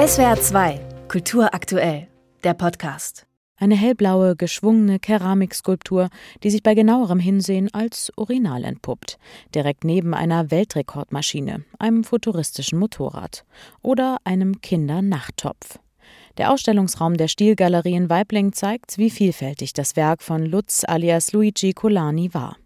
SWR 2, Kultur aktuell, der Podcast. Eine hellblaue, geschwungene Keramikskulptur, die sich bei genauerem Hinsehen als Urinal entpuppt, direkt neben einer Weltrekordmaschine, einem futuristischen Motorrad oder einem Kindernachttopf. Der Ausstellungsraum der Stilgalerie in Weibling zeigt, wie vielfältig das Werk von Lutz alias Luigi Colani war.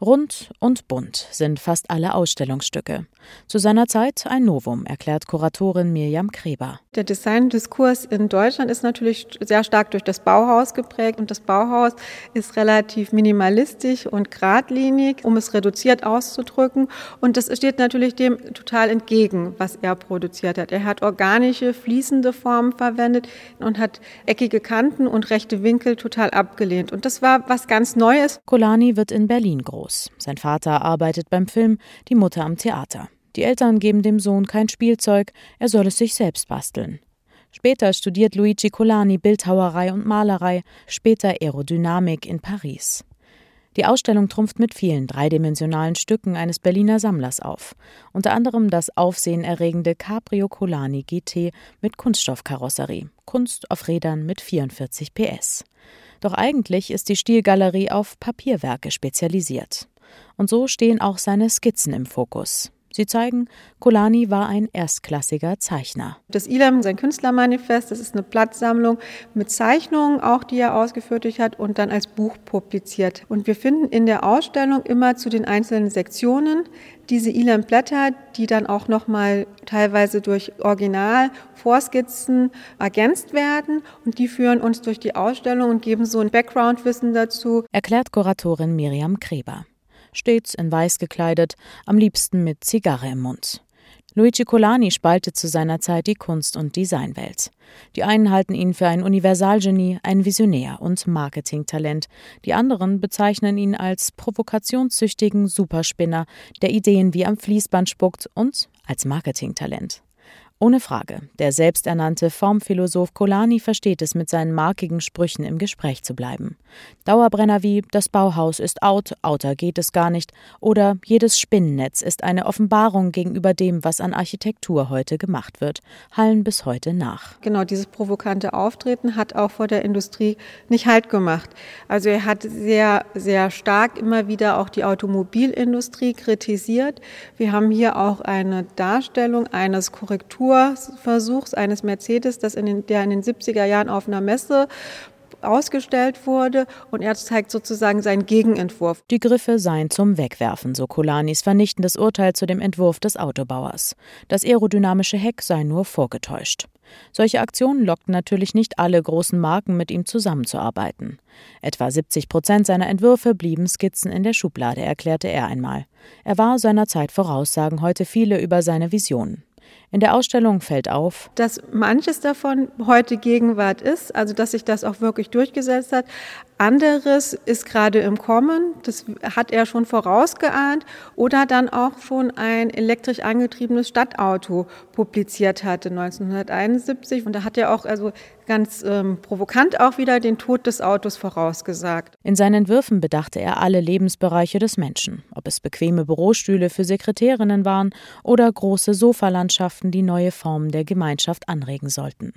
Rund und bunt sind fast alle Ausstellungsstücke. Zu seiner Zeit ein Novum, erklärt Kuratorin Mirjam Kreber. Der Designdiskurs in Deutschland ist natürlich sehr stark durch das Bauhaus geprägt und das Bauhaus ist relativ minimalistisch und geradlinig, um es reduziert auszudrücken. Und das steht natürlich dem total entgegen, was er produziert hat. Er hat organische, fließende Formen verwendet und hat eckige Kanten und rechte Winkel total abgelehnt. Und das war was ganz Neues. Kolani wird in Berlin groß aus. Sein Vater arbeitet beim Film, die Mutter am Theater. Die Eltern geben dem Sohn kein Spielzeug, er soll es sich selbst basteln. Später studiert Luigi Colani Bildhauerei und Malerei, später Aerodynamik in Paris. Die Ausstellung trumpft mit vielen dreidimensionalen Stücken eines Berliner Sammlers auf, unter anderem das aufsehenerregende Cabrio Colani GT mit Kunststoffkarosserie, Kunst auf Rädern mit 44 PS. Doch eigentlich ist die Stilgalerie auf Papierwerke spezialisiert. Und so stehen auch seine Skizzen im Fokus. Sie zeigen, Kolani war ein erstklassiger Zeichner. Das Ilam, sein Künstlermanifest, das ist eine Blattsammlung mit Zeichnungen, auch die er ausgeführt hat und dann als Buch publiziert. Und wir finden in der Ausstellung immer zu den einzelnen Sektionen diese Ilam-Blätter, die dann auch nochmal teilweise durch Original-Vorskizzen ergänzt werden und die führen uns durch die Ausstellung und geben so ein Background-Wissen dazu. Erklärt Kuratorin Miriam Kreber stets in weiß gekleidet, am liebsten mit Zigarre im Mund. Luigi Colani spaltet zu seiner Zeit die Kunst- und Designwelt. Die einen halten ihn für ein Universalgenie, ein Visionär und Marketingtalent. Die anderen bezeichnen ihn als provokationssüchtigen Superspinner, der Ideen wie am Fließband spuckt und als Marketingtalent. Ohne Frage, der selbsternannte Formphilosoph Kolani versteht es, mit seinen markigen Sprüchen im Gespräch zu bleiben. Dauerbrenner wie Das Bauhaus ist out, outer geht es gar nicht oder Jedes Spinnennetz ist eine Offenbarung gegenüber dem, was an Architektur heute gemacht wird, hallen bis heute nach. Genau, dieses provokante Auftreten hat auch vor der Industrie nicht Halt gemacht. Also er hat sehr, sehr stark immer wieder auch die Automobilindustrie kritisiert. Wir haben hier auch eine Darstellung eines Korrektur Versuchs eines Mercedes, das in den, der in den 70er Jahren auf einer Messe ausgestellt wurde und er zeigt sozusagen seinen Gegenentwurf. Die Griffe seien zum Wegwerfen, so Kolanis vernichtendes Urteil zu dem Entwurf des Autobauers. Das aerodynamische Heck sei nur vorgetäuscht. Solche Aktionen lockten natürlich nicht alle großen Marken mit ihm zusammenzuarbeiten. Etwa 70 Prozent seiner Entwürfe blieben Skizzen in der Schublade, erklärte er einmal. Er war seiner Zeit voraus, sagen heute viele über seine Visionen. In der Ausstellung fällt auf, dass manches davon heute Gegenwart ist, also dass sich das auch wirklich durchgesetzt hat. Anderes ist gerade im Kommen, das hat er schon vorausgeahnt oder dann auch schon ein elektrisch angetriebenes Stadtauto publiziert hatte 1971 und da hat er auch also ganz ähm, provokant auch wieder den Tod des Autos vorausgesagt. In seinen Entwürfen bedachte er alle Lebensbereiche des Menschen, ob es bequeme Bürostühle für Sekretärinnen waren oder große Sofalandschaften, die neue Formen der Gemeinschaft anregen sollten.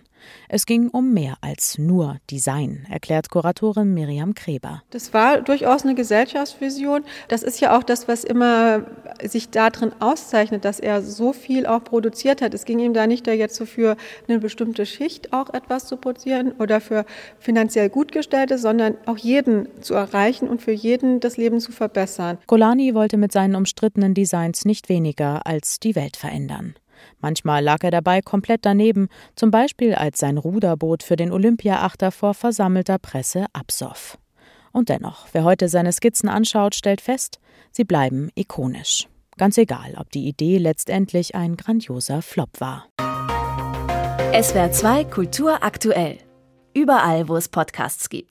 Es ging um mehr als nur Design, erklärt Kuratorin Miriam Kreber. Das war durchaus eine Gesellschaftsvision. Das ist ja auch das, was immer sich darin auszeichnet, dass er so viel auch produziert hat. Es ging ihm da nicht da jetzt so für eine bestimmte Schicht auch etwas zu produzieren oder für finanziell Gutgestellte, sondern auch jeden zu erreichen und für jeden das Leben zu verbessern. Golani wollte mit seinen umstrittenen Designs nicht weniger als die Welt verändern. Manchmal lag er dabei komplett daneben, zum Beispiel als sein Ruderboot für den Olympiaachter vor versammelter Presse absoff. Und dennoch, wer heute seine Skizzen anschaut, stellt fest, sie bleiben ikonisch. Ganz egal, ob die Idee letztendlich ein grandioser Flop war. SWR 2 Kultur aktuell. Überall, wo es Podcasts gibt.